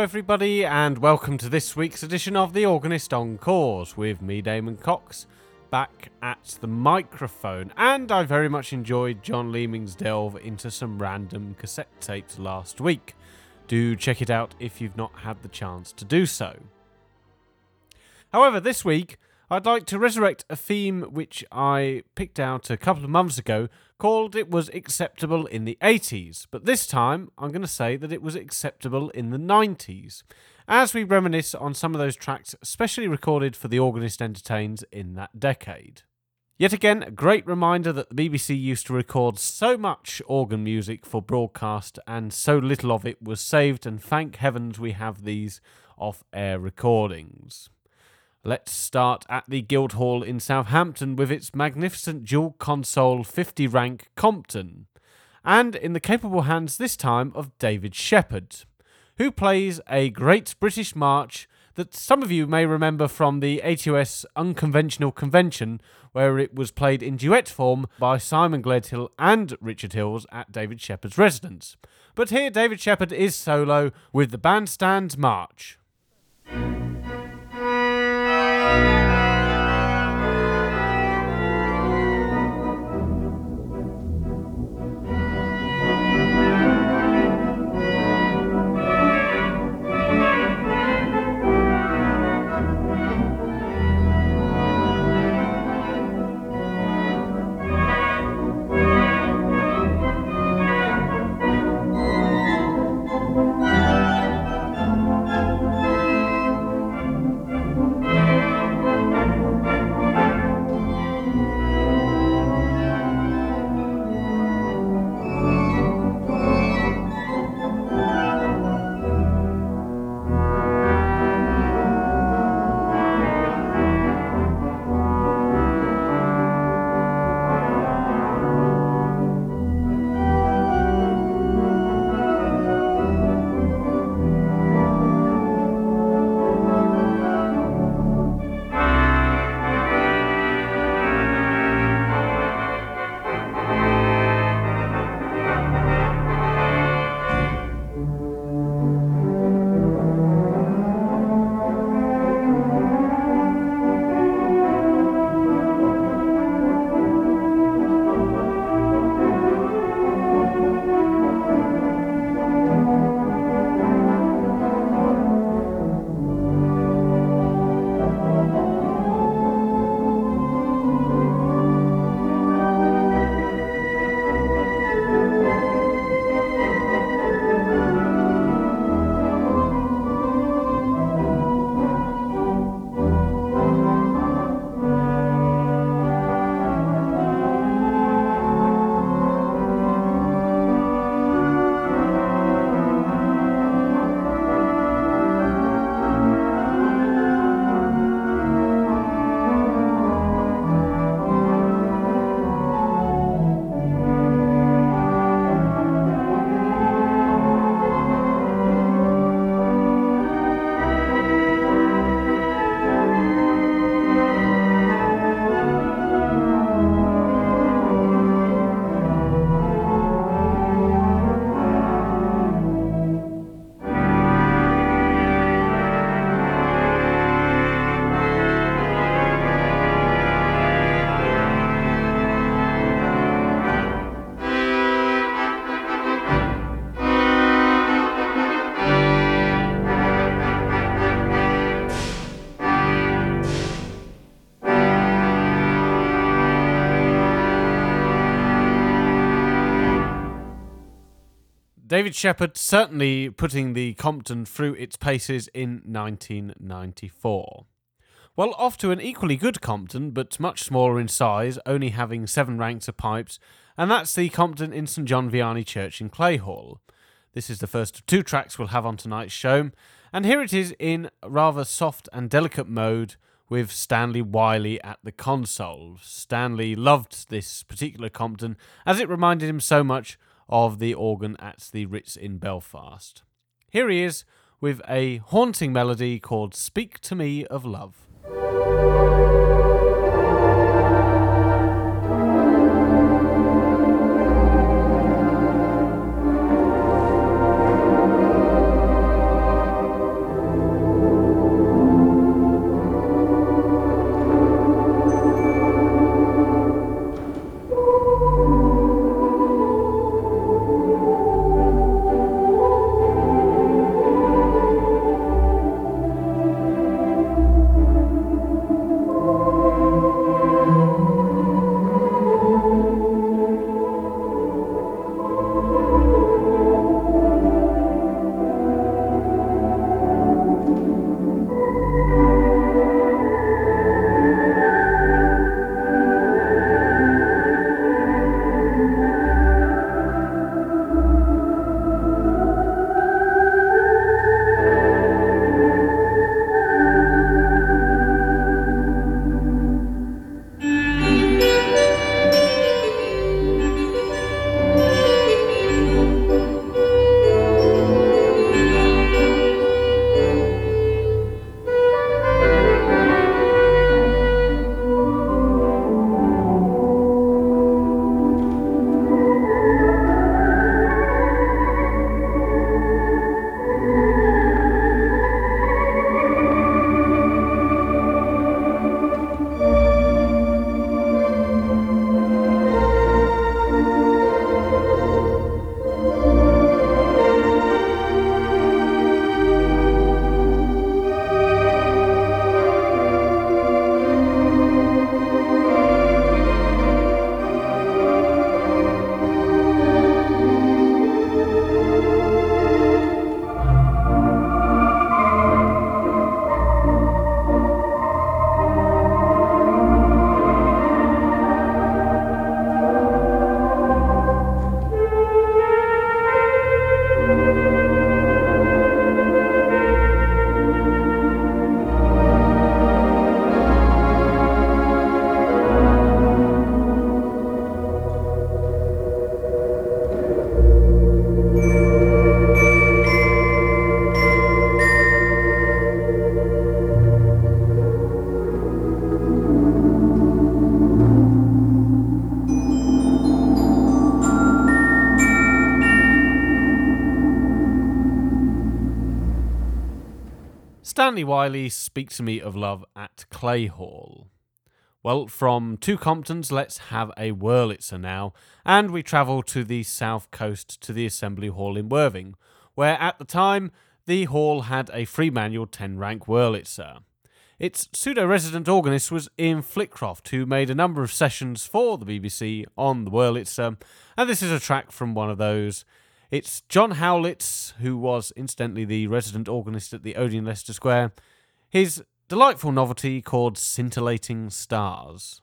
everybody, and welcome to this week's edition of The Organist Encores with me, Damon Cox, back at the microphone. And I very much enjoyed John Leeming's delve into some random cassette tapes last week. Do check it out if you've not had the chance to do so. However, this week, I'd like to resurrect a theme which I picked out a couple of months ago called It Was Acceptable in the 80s, but this time I'm going to say that it was acceptable in the 90s, as we reminisce on some of those tracks specially recorded for the Organist Entertains in that decade. Yet again, a great reminder that the BBC used to record so much organ music for broadcast and so little of it was saved, and thank heavens we have these off air recordings. Let's start at the Guildhall in Southampton with its magnificent dual console 50 rank Compton, and in the capable hands this time of David Shepherd, who plays a great British march that some of you may remember from the ATOS Unconventional Convention, where it was played in duet form by Simon Gledhill and Richard Hills at David Shepherd's residence. But here, David Shepherd is solo with the Bandstand March thank you David Shepherd certainly putting the Compton through its paces in 1994. Well, off to an equally good Compton, but much smaller in size, only having seven ranks of pipes, and that's the Compton in St John Vianney Church in Clayhall. This is the first of two tracks we'll have on tonight's show, and here it is in rather soft and delicate mode with Stanley Wiley at the console. Stanley loved this particular Compton as it reminded him so much of the organ at the Ritz in Belfast. Here he is with a haunting melody called Speak to Me of Love. Stanley Wiley speaks to me of love at Clay Hall. Well, from two Comptons, let's have a Wurlitzer now, and we travel to the south coast to the Assembly Hall in Worthing, where at the time the hall had a free manual 10 rank Wurlitzer. Its pseudo resident organist was Ian Flitcroft, who made a number of sessions for the BBC on the Wurlitzer, and this is a track from one of those. It's John Howlett's, who was incidentally the resident organist at the Odeon Leicester Square. His delightful novelty called Scintillating Stars.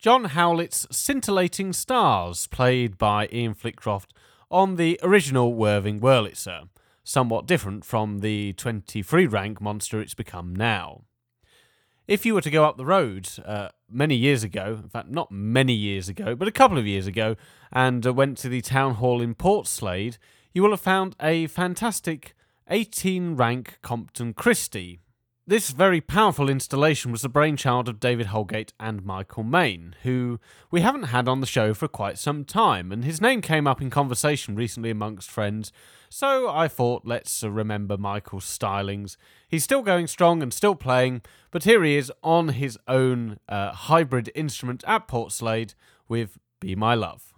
John Howlett's Scintillating Stars, played by Ian Flitcroft on the original Worthing Wurlitzer, somewhat different from the 23 rank monster it's become now. If you were to go up the road uh, many years ago, in fact, not many years ago, but a couple of years ago, and uh, went to the town hall in Portslade, you will have found a fantastic 18 rank Compton Christie, this very powerful installation was the brainchild of David Holgate and Michael Main, who we haven't had on the show for quite some time, and his name came up in conversation recently amongst friends, so I thought let's remember Michael's stylings. He's still going strong and still playing, but here he is on his own uh, hybrid instrument at Portslade with Be My Love.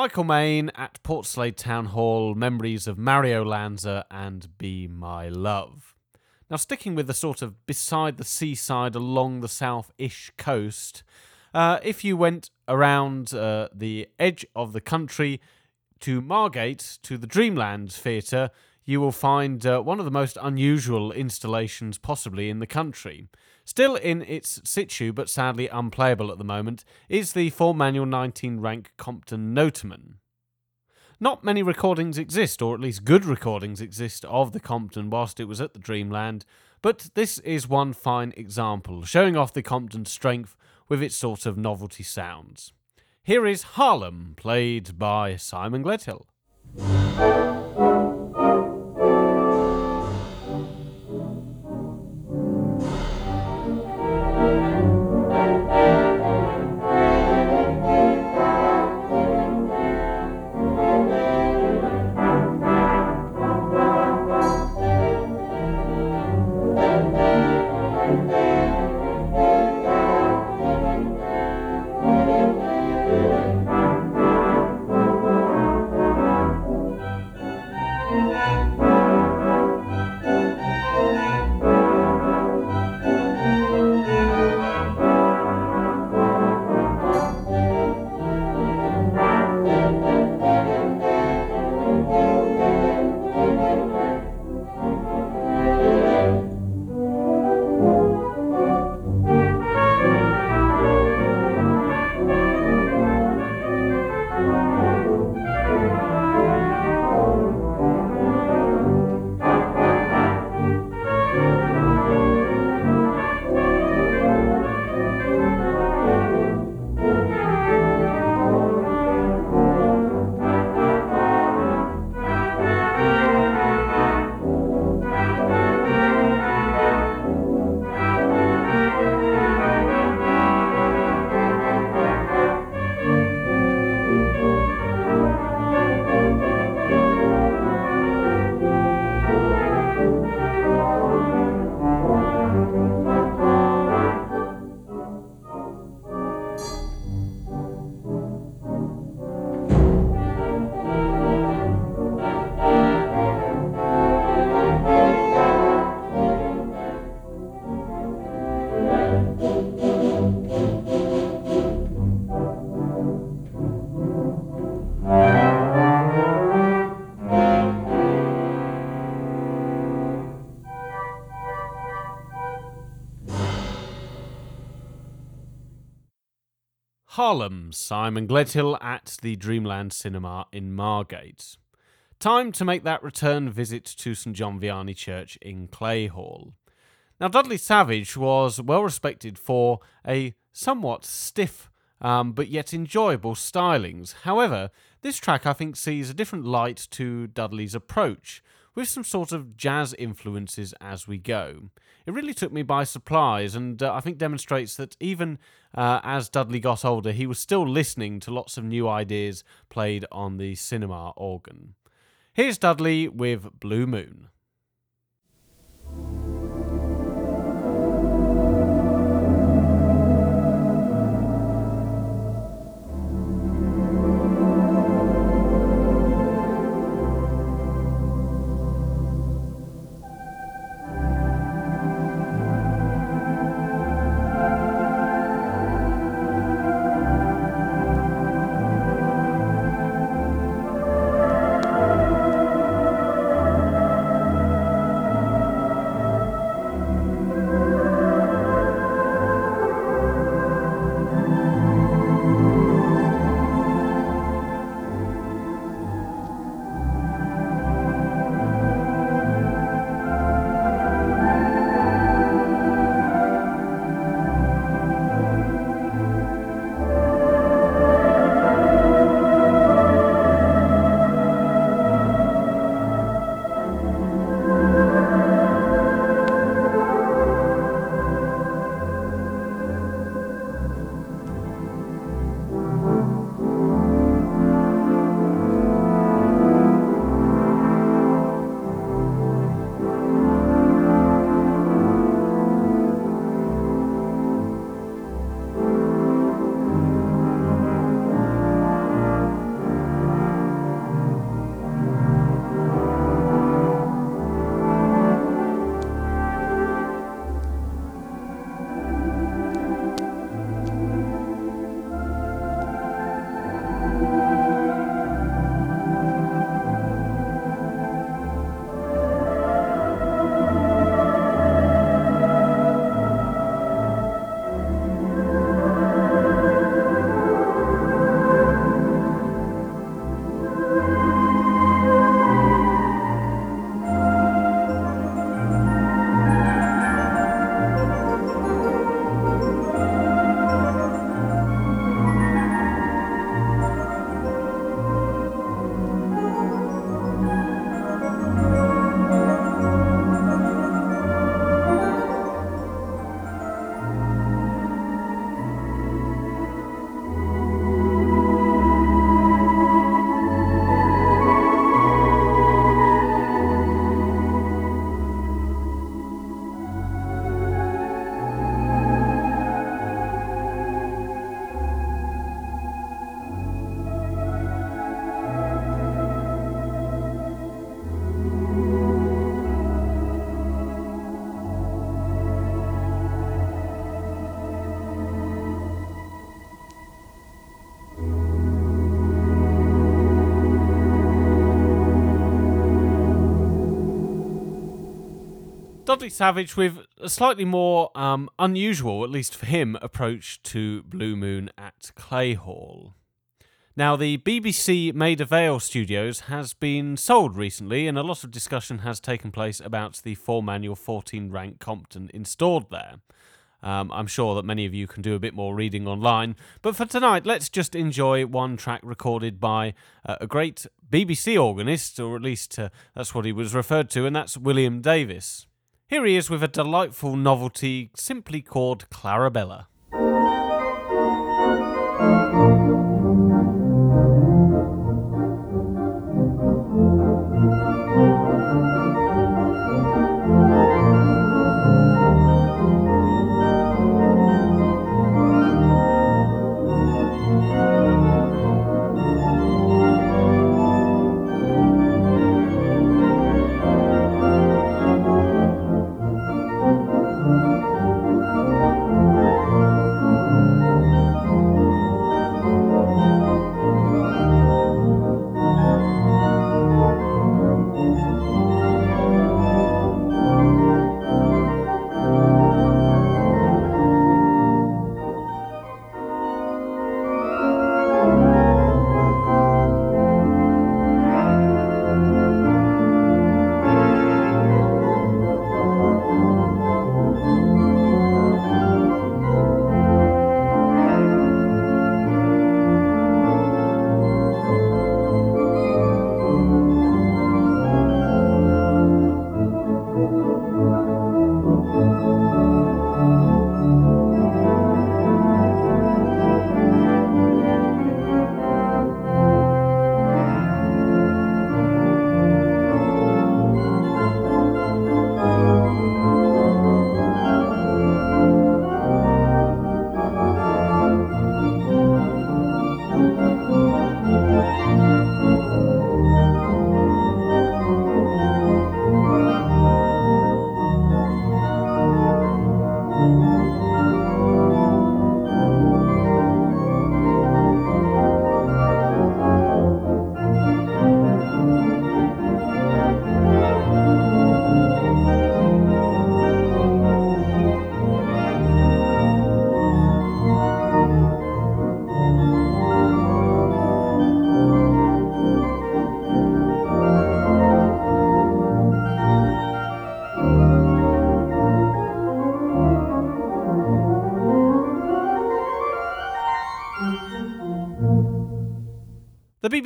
Michael Main at Portslade Town Hall, memories of Mario Lanza and Be My Love. Now, sticking with the sort of beside the seaside along the south ish coast, uh, if you went around uh, the edge of the country to Margate, to the Dreamland Theatre, you will find uh, one of the most unusual installations possibly in the country. Still in its situ, but sadly unplayable at the moment, is the 4 manual 19 rank Compton Noteman. Not many recordings exist, or at least good recordings exist, of the Compton whilst it was at the Dreamland, but this is one fine example, showing off the Compton's strength with its sort of novelty sounds. Here is Harlem, played by Simon Gledhill. Harlem, Simon Gledhill at the Dreamland Cinema in Margate. Time to make that return visit to St John Vianney Church in Clayhall. Now, Dudley Savage was well respected for a somewhat stiff um, but yet enjoyable stylings. However, this track I think sees a different light to Dudley's approach, with some sort of jazz influences as we go. It really took me by surprise, and uh, I think demonstrates that even uh, as Dudley got older, he was still listening to lots of new ideas played on the cinema organ. Here's Dudley with Blue Moon. Dudley Savage with a slightly more um, unusual, at least for him, approach to Blue Moon at Clay Hall. Now, the BBC Maida Vale Studios has been sold recently, and a lot of discussion has taken place about the four manual 14 rank Compton installed there. Um, I'm sure that many of you can do a bit more reading online, but for tonight, let's just enjoy one track recorded by uh, a great BBC organist, or at least uh, that's what he was referred to, and that's William Davis. Here he is with a delightful novelty simply called Clarabella.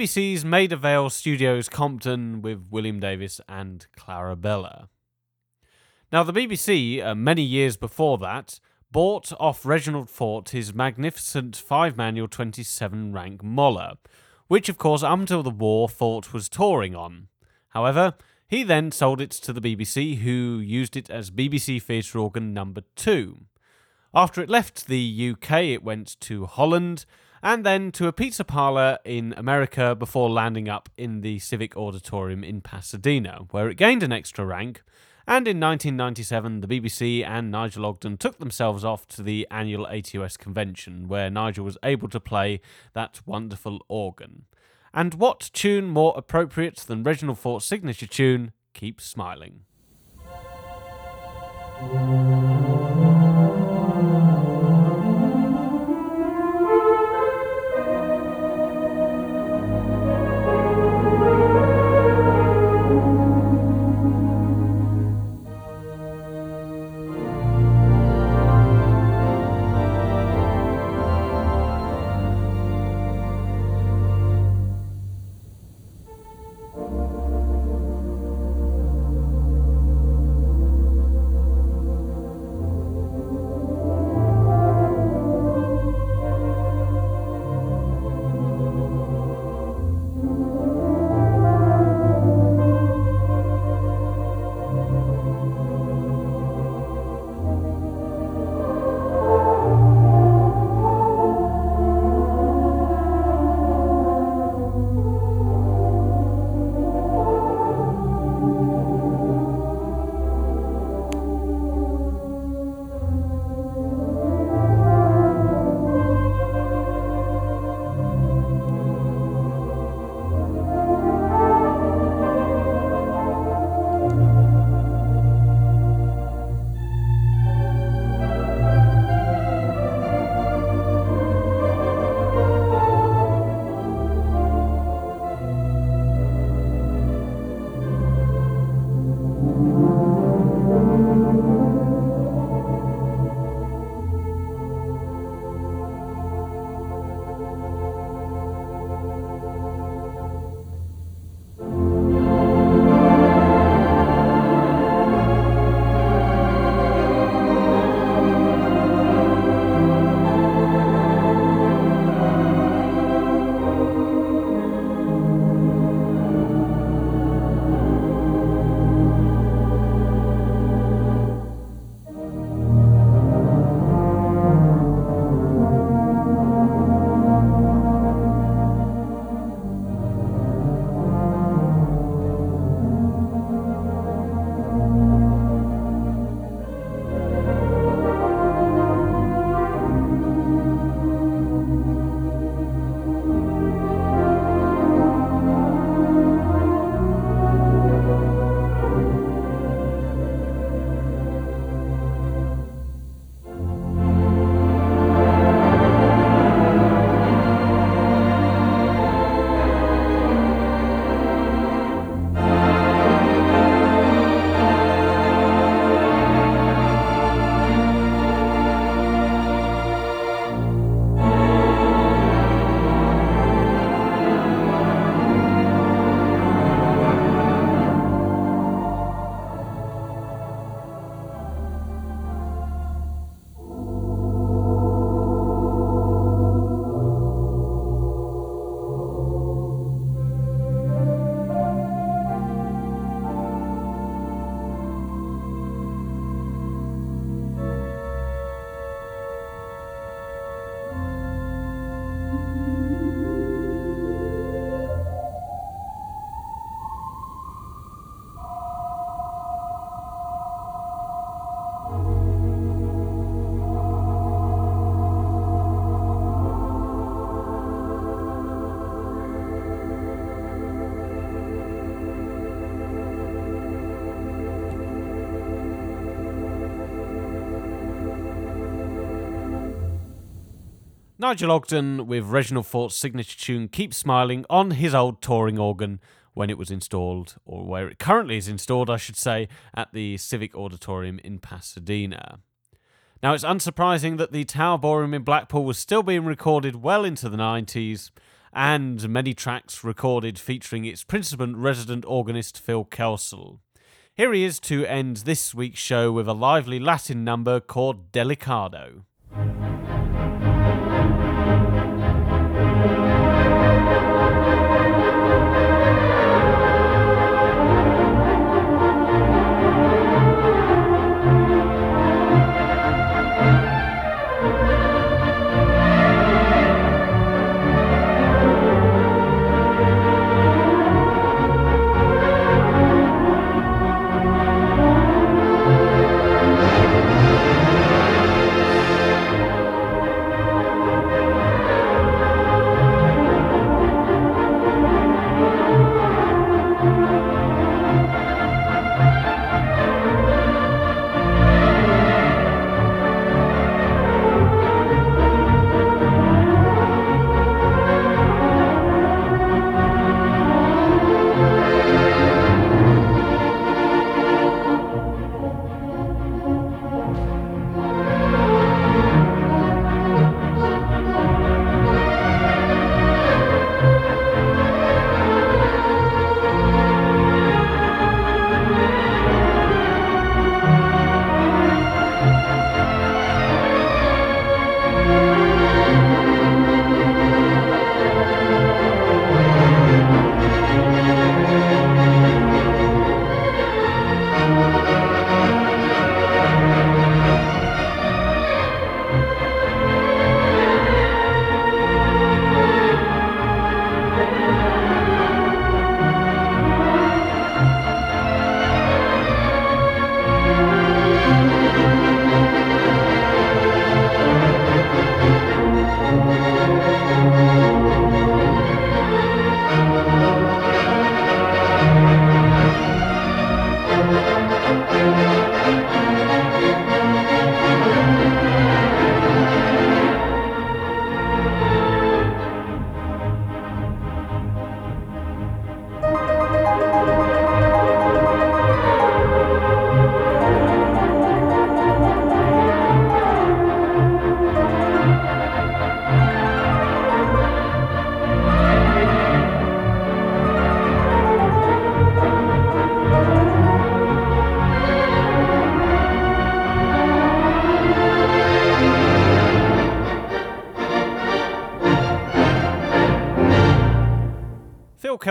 BBC's Maida Vale Studios Compton with William Davis and Clarabella. Now, the BBC, uh, many years before that, bought off Reginald Foort his magnificent five manual 27 rank Moller, which, of course, up until the war, Foort was touring on. However, he then sold it to the BBC, who used it as BBC Theatre Organ number two. After it left the UK, it went to Holland and then to a pizza parlor in America before landing up in the Civic Auditorium in Pasadena, where it gained an extra rank. And in 1997, the BBC and Nigel Ogden took themselves off to the annual ATOS convention, where Nigel was able to play that wonderful organ. And what tune more appropriate than Reginald Foort's signature tune, Keep Smiling? Nigel Ogden with Reginald Foort's signature tune Keep Smiling on his old touring organ when it was installed, or where it currently is installed, I should say, at the Civic Auditorium in Pasadena. Now, it's unsurprising that the Tower Ballroom in Blackpool was still being recorded well into the 90s, and many tracks recorded featuring its principal resident organist Phil Kelsall. Here he is to end this week's show with a lively Latin number called Delicado.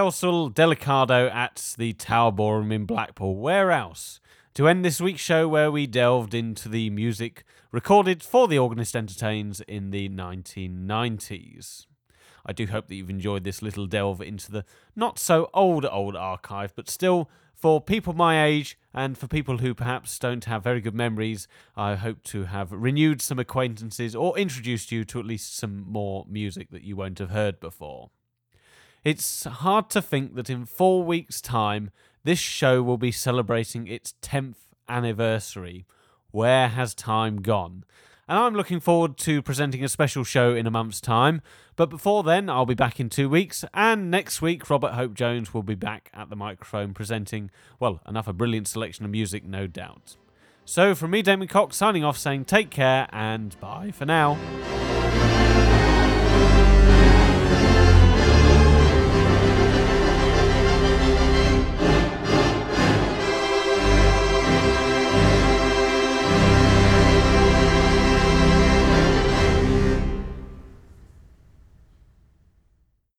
Delicado at the Tower Ballroom in Blackpool. Where else? To end this week's show, where we delved into the music recorded for the Organist Entertains in the 1990s. I do hope that you've enjoyed this little delve into the not so old, old archive, but still for people my age and for people who perhaps don't have very good memories, I hope to have renewed some acquaintances or introduced you to at least some more music that you won't have heard before. It's hard to think that in four weeks' time, this show will be celebrating its 10th anniversary. Where has time gone? And I'm looking forward to presenting a special show in a month's time. But before then, I'll be back in two weeks. And next week, Robert Hope Jones will be back at the microphone presenting, well, another brilliant selection of music, no doubt. So, from me, Damon Cox, signing off saying take care and bye for now.